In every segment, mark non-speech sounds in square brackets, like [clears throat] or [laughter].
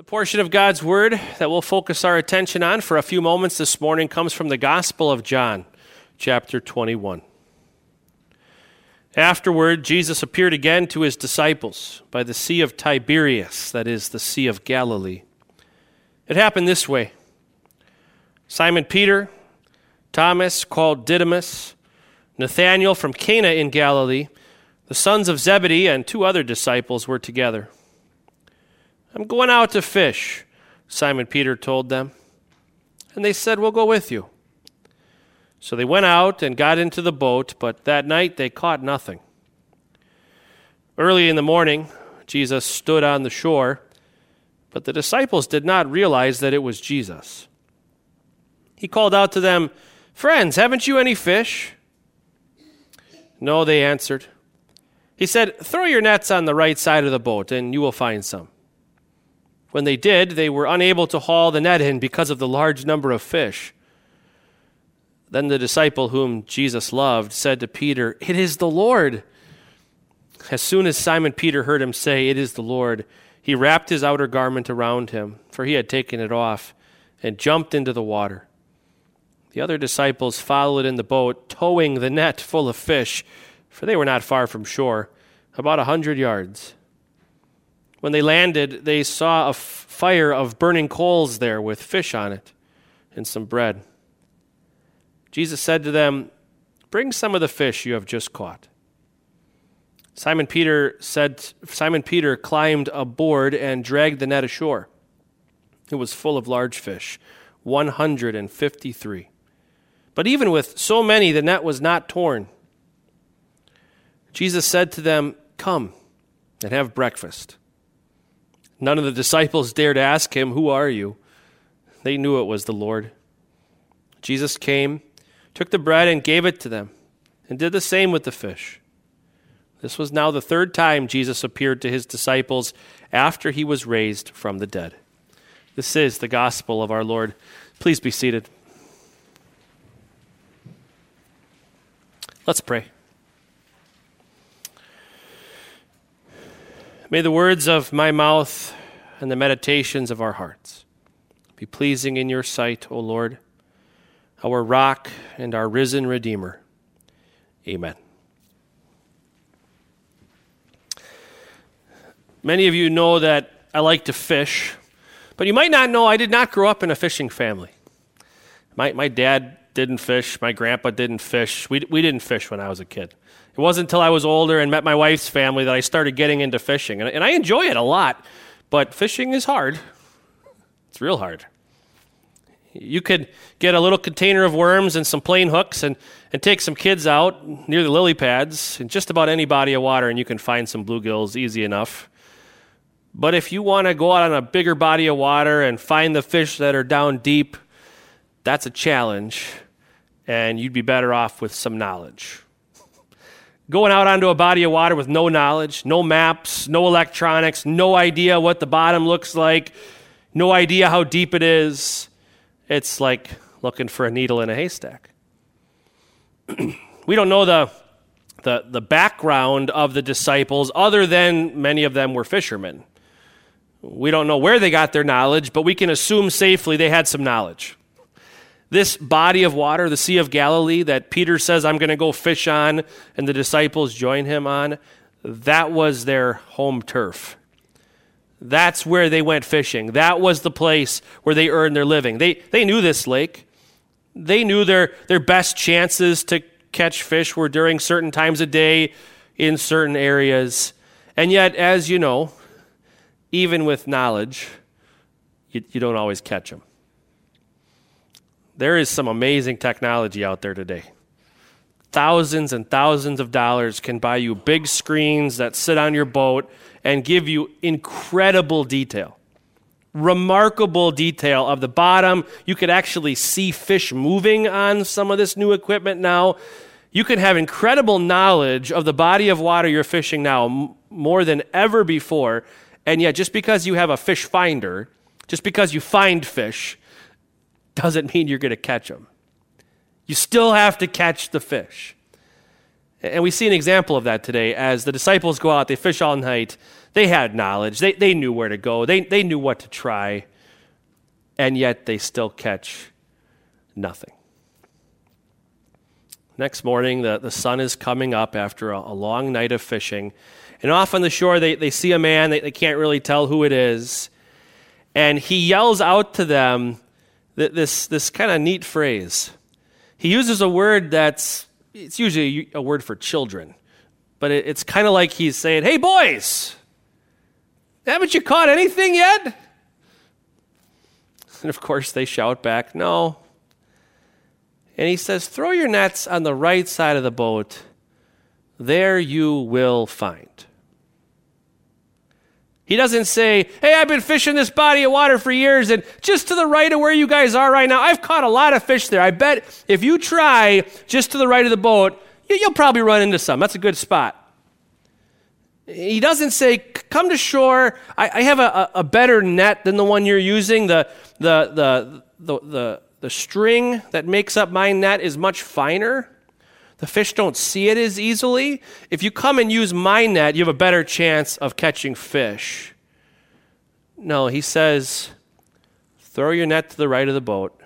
The portion of God's Word that we'll focus our attention on for a few moments this morning comes from the Gospel of John, chapter 21. Afterward, Jesus appeared again to his disciples by the Sea of Tiberias, that is, the Sea of Galilee. It happened this way Simon Peter, Thomas, called Didymus, Nathanael from Cana in Galilee, the sons of Zebedee, and two other disciples were together. I'm going out to fish, Simon Peter told them. And they said, We'll go with you. So they went out and got into the boat, but that night they caught nothing. Early in the morning, Jesus stood on the shore, but the disciples did not realize that it was Jesus. He called out to them, Friends, haven't you any fish? No, they answered. He said, Throw your nets on the right side of the boat, and you will find some. When they did, they were unable to haul the net in because of the large number of fish. Then the disciple whom Jesus loved said to Peter, It is the Lord. As soon as Simon Peter heard him say, It is the Lord, he wrapped his outer garment around him, for he had taken it off, and jumped into the water. The other disciples followed in the boat, towing the net full of fish, for they were not far from shore, about a hundred yards. When they landed, they saw a f- fire of burning coals there with fish on it and some bread. Jesus said to them, Bring some of the fish you have just caught. Simon Peter said Simon Peter climbed aboard and dragged the net ashore. It was full of large fish, 153. But even with so many the net was not torn. Jesus said to them, "Come and have breakfast." None of the disciples dared ask him, Who are you? They knew it was the Lord. Jesus came, took the bread, and gave it to them, and did the same with the fish. This was now the third time Jesus appeared to his disciples after he was raised from the dead. This is the gospel of our Lord. Please be seated. Let's pray. May the words of my mouth and the meditations of our hearts be pleasing in your sight, O Lord, our rock and our risen Redeemer. Amen. Many of you know that I like to fish, but you might not know I did not grow up in a fishing family. My, my dad didn't fish, my grandpa didn't fish. We, we didn't fish when I was a kid. It wasn't until I was older and met my wife's family that I started getting into fishing. And, and I enjoy it a lot, but fishing is hard. It's real hard. You could get a little container of worms and some plain hooks and, and take some kids out near the lily pads in just about any body of water, and you can find some bluegills easy enough. But if you want to go out on a bigger body of water and find the fish that are down deep, that's a challenge, and you'd be better off with some knowledge going out onto a body of water with no knowledge, no maps, no electronics, no idea what the bottom looks like, no idea how deep it is. It's like looking for a needle in a haystack. [clears throat] we don't know the, the, the background of the disciples other than many of them were fishermen. We don't know where they got their knowledge, but we can assume safely they had some knowledge. This body of water, the Sea of Galilee, that Peter says, I'm going to go fish on, and the disciples join him on, that was their home turf. That's where they went fishing. That was the place where they earned their living. They, they knew this lake. They knew their, their best chances to catch fish were during certain times of day in certain areas. And yet, as you know, even with knowledge, you, you don't always catch them. There is some amazing technology out there today. Thousands and thousands of dollars can buy you big screens that sit on your boat and give you incredible detail. Remarkable detail of the bottom. You could actually see fish moving on some of this new equipment now. You can have incredible knowledge of the body of water you're fishing now m- more than ever before. And yet, just because you have a fish finder, just because you find fish, doesn't mean you're going to catch them. You still have to catch the fish. And we see an example of that today as the disciples go out, they fish all night. They had knowledge, they, they knew where to go, they, they knew what to try, and yet they still catch nothing. Next morning, the, the sun is coming up after a, a long night of fishing. And off on the shore, they, they see a man, they, they can't really tell who it is. And he yells out to them this, this kind of neat phrase. He uses a word that's, it's usually a word for children, but it, it's kind of like he's saying, Hey, boys, haven't you caught anything yet? And of course, they shout back, No, and he says, Throw your nets on the right side of the boat. There you will find. He doesn't say, Hey, I've been fishing this body of water for years, and just to the right of where you guys are right now, I've caught a lot of fish there. I bet if you try just to the right of the boat, you'll probably run into some. That's a good spot. He doesn't say, Come to shore. I, have a, a, better net than the one you're using. The, the, the, the, the the string that makes up my net is much finer. The fish don't see it as easily. If you come and use my net, you have a better chance of catching fish. No, he says, throw your net to the right of the boat.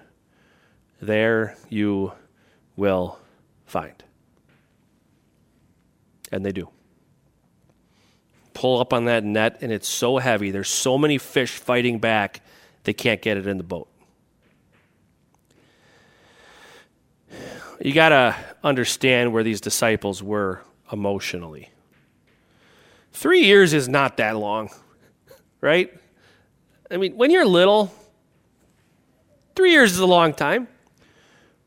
There you will find. And they do. Pull up on that net, and it's so heavy. There's so many fish fighting back, they can't get it in the boat. you got to understand where these disciples were emotionally. Three years is not that long, right? I mean, when you're little, three years is a long time.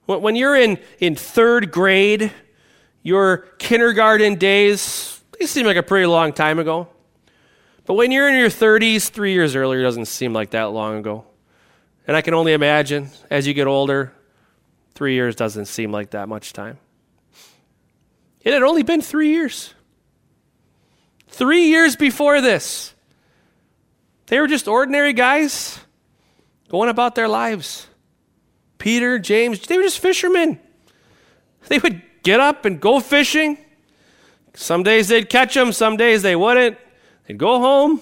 When you're in, in third grade, your kindergarten days, they seem like a pretty long time ago. But when you're in your 30s, three years earlier doesn't seem like that long ago. And I can only imagine as you get older, Three years doesn't seem like that much time. It had only been three years. Three years before this, they were just ordinary guys going about their lives. Peter, James, they were just fishermen. They would get up and go fishing. Some days they'd catch them, some days they wouldn't. They'd go home,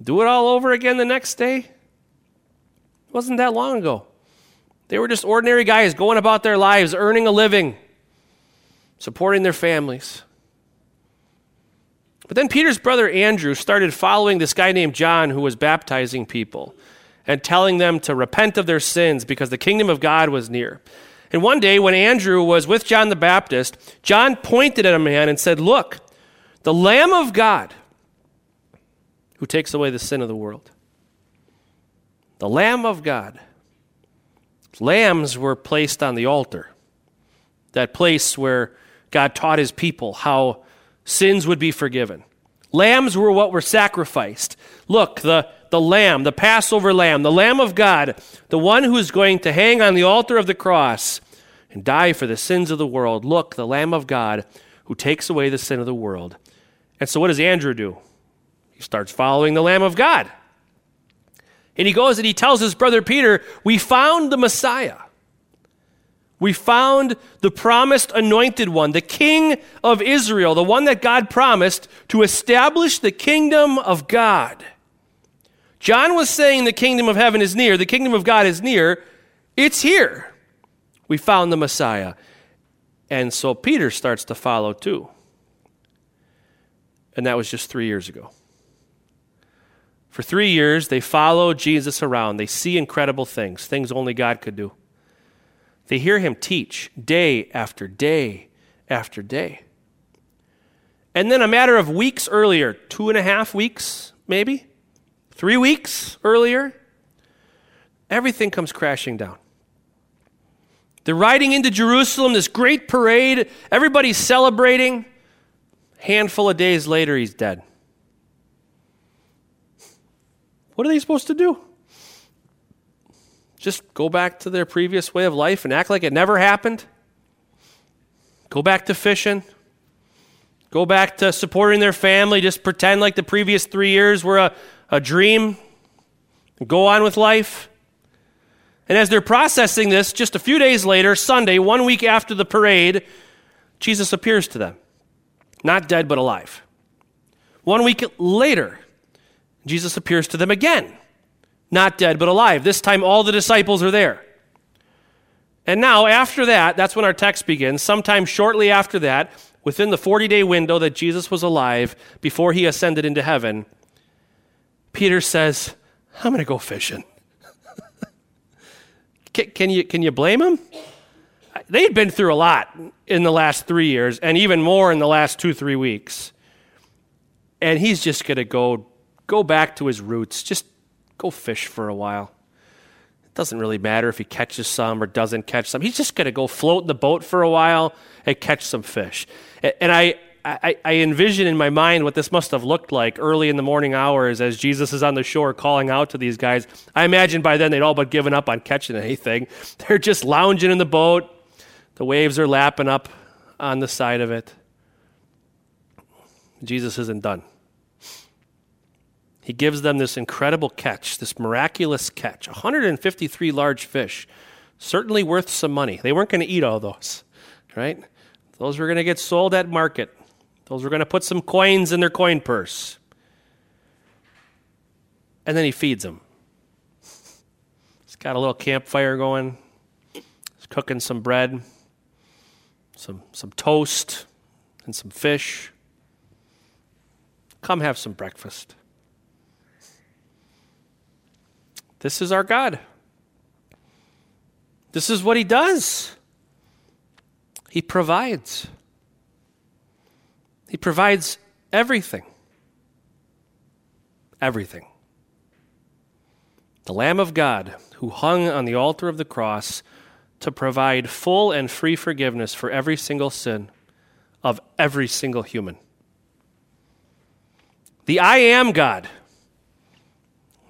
do it all over again the next day. It wasn't that long ago. They were just ordinary guys going about their lives, earning a living, supporting their families. But then Peter's brother Andrew started following this guy named John who was baptizing people and telling them to repent of their sins because the kingdom of God was near. And one day, when Andrew was with John the Baptist, John pointed at a man and said, Look, the Lamb of God who takes away the sin of the world. The Lamb of God. Lambs were placed on the altar, that place where God taught his people how sins would be forgiven. Lambs were what were sacrificed. Look, the, the lamb, the Passover lamb, the Lamb of God, the one who is going to hang on the altar of the cross and die for the sins of the world. Look, the Lamb of God who takes away the sin of the world. And so, what does Andrew do? He starts following the Lamb of God. And he goes and he tells his brother Peter, We found the Messiah. We found the promised anointed one, the king of Israel, the one that God promised to establish the kingdom of God. John was saying the kingdom of heaven is near, the kingdom of God is near. It's here. We found the Messiah. And so Peter starts to follow too. And that was just three years ago. For three years, they follow Jesus around. They see incredible things, things only God could do. They hear him teach day after day after day. And then, a matter of weeks earlier, two and a half weeks, maybe, three weeks earlier, everything comes crashing down. They're riding into Jerusalem, this great parade, everybody's celebrating. Handful of days later, he's dead. What are they supposed to do? Just go back to their previous way of life and act like it never happened? Go back to fishing? Go back to supporting their family? Just pretend like the previous three years were a, a dream? Go on with life? And as they're processing this, just a few days later, Sunday, one week after the parade, Jesus appears to them, not dead but alive. One week later, Jesus appears to them again, not dead but alive. This time, all the disciples are there. And now, after that, that's when our text begins. Sometime shortly after that, within the 40 day window that Jesus was alive before he ascended into heaven, Peter says, I'm going to go fishing. [laughs] can, can, you, can you blame him? They had been through a lot in the last three years, and even more in the last two, three weeks. And he's just going to go, go back to his roots, just go fish for a while. It doesn't really matter if he catches some or doesn't catch some. He's just going to go float in the boat for a while and catch some fish. And I, I, I, envision in my mind what this must have looked like early in the morning hours as Jesus is on the shore calling out to these guys. I imagine by then they'd all but given up on catching anything. [laughs] They're just lounging in the boat. The waves are lapping up on the side of it. Jesus isn't done. He gives them this incredible catch, this miraculous catch 153 large fish. Certainly worth some money. They weren't going to eat all those, right? Those were going to get sold at market. Those were going to put some coins in their coin purse. And then he feeds them. He's got a little campfire going. He's cooking some bread, some, some toast, and some fish. Come have some breakfast. This is our God. This is what He does. He provides. He provides everything. Everything. The Lamb of God, who hung on the altar of the cross to provide full and free forgiveness for every single sin of every single human. The I am God,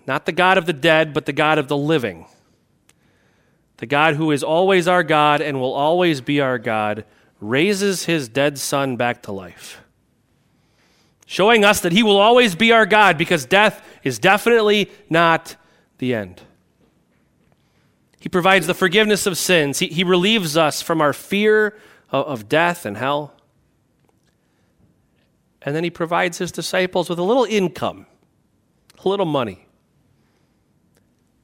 not the God of the dead, but the God of the living. The God who is always our God and will always be our God raises his dead son back to life showing us that He will always be our God because death is definitely not the end. He provides the forgiveness of sins, He, he relieves us from our fear of, of death and hell. And then He provides His disciples with a little income, a little money.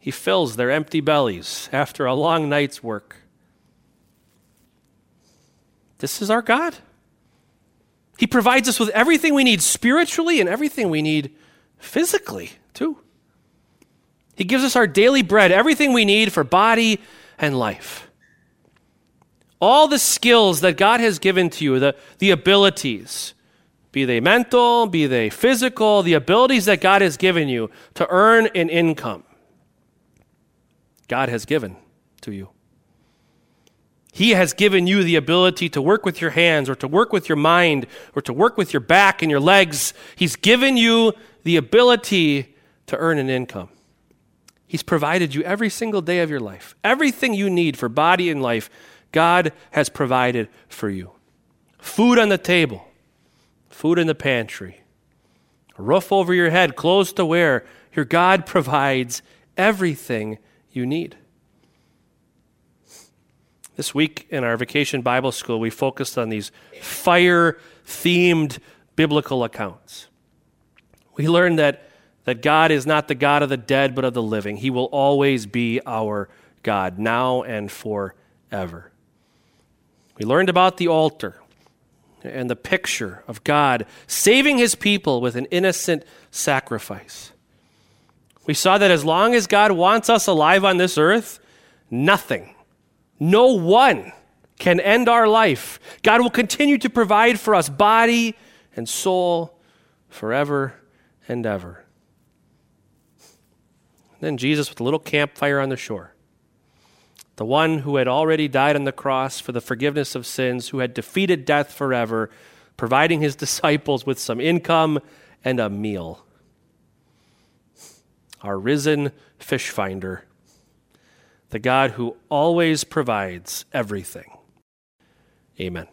He fills their empty bellies after a long night's work. This is our God. He provides us with everything we need spiritually and everything we need physically, too. He gives us our daily bread, everything we need for body and life. All the skills that God has given to you, the, the abilities, be they mental, be they physical, the abilities that God has given you to earn an income, God has given to you. He has given you the ability to work with your hands or to work with your mind or to work with your back and your legs. He's given you the ability to earn an income. He's provided you every single day of your life. Everything you need for body and life, God has provided for you. Food on the table, food in the pantry, a roof over your head, clothes to wear. Your God provides everything you need. This week in our vacation Bible school, we focused on these fire themed biblical accounts. We learned that, that God is not the God of the dead, but of the living. He will always be our God, now and forever. We learned about the altar and the picture of God saving his people with an innocent sacrifice. We saw that as long as God wants us alive on this earth, nothing no one can end our life. God will continue to provide for us body and soul forever and ever. then Jesus with a little campfire on the shore. The one who had already died on the cross for the forgiveness of sins, who had defeated death forever, providing his [laughs] disciples with some income and a meal. Our risen fish finder the God who always provides everything. Amen.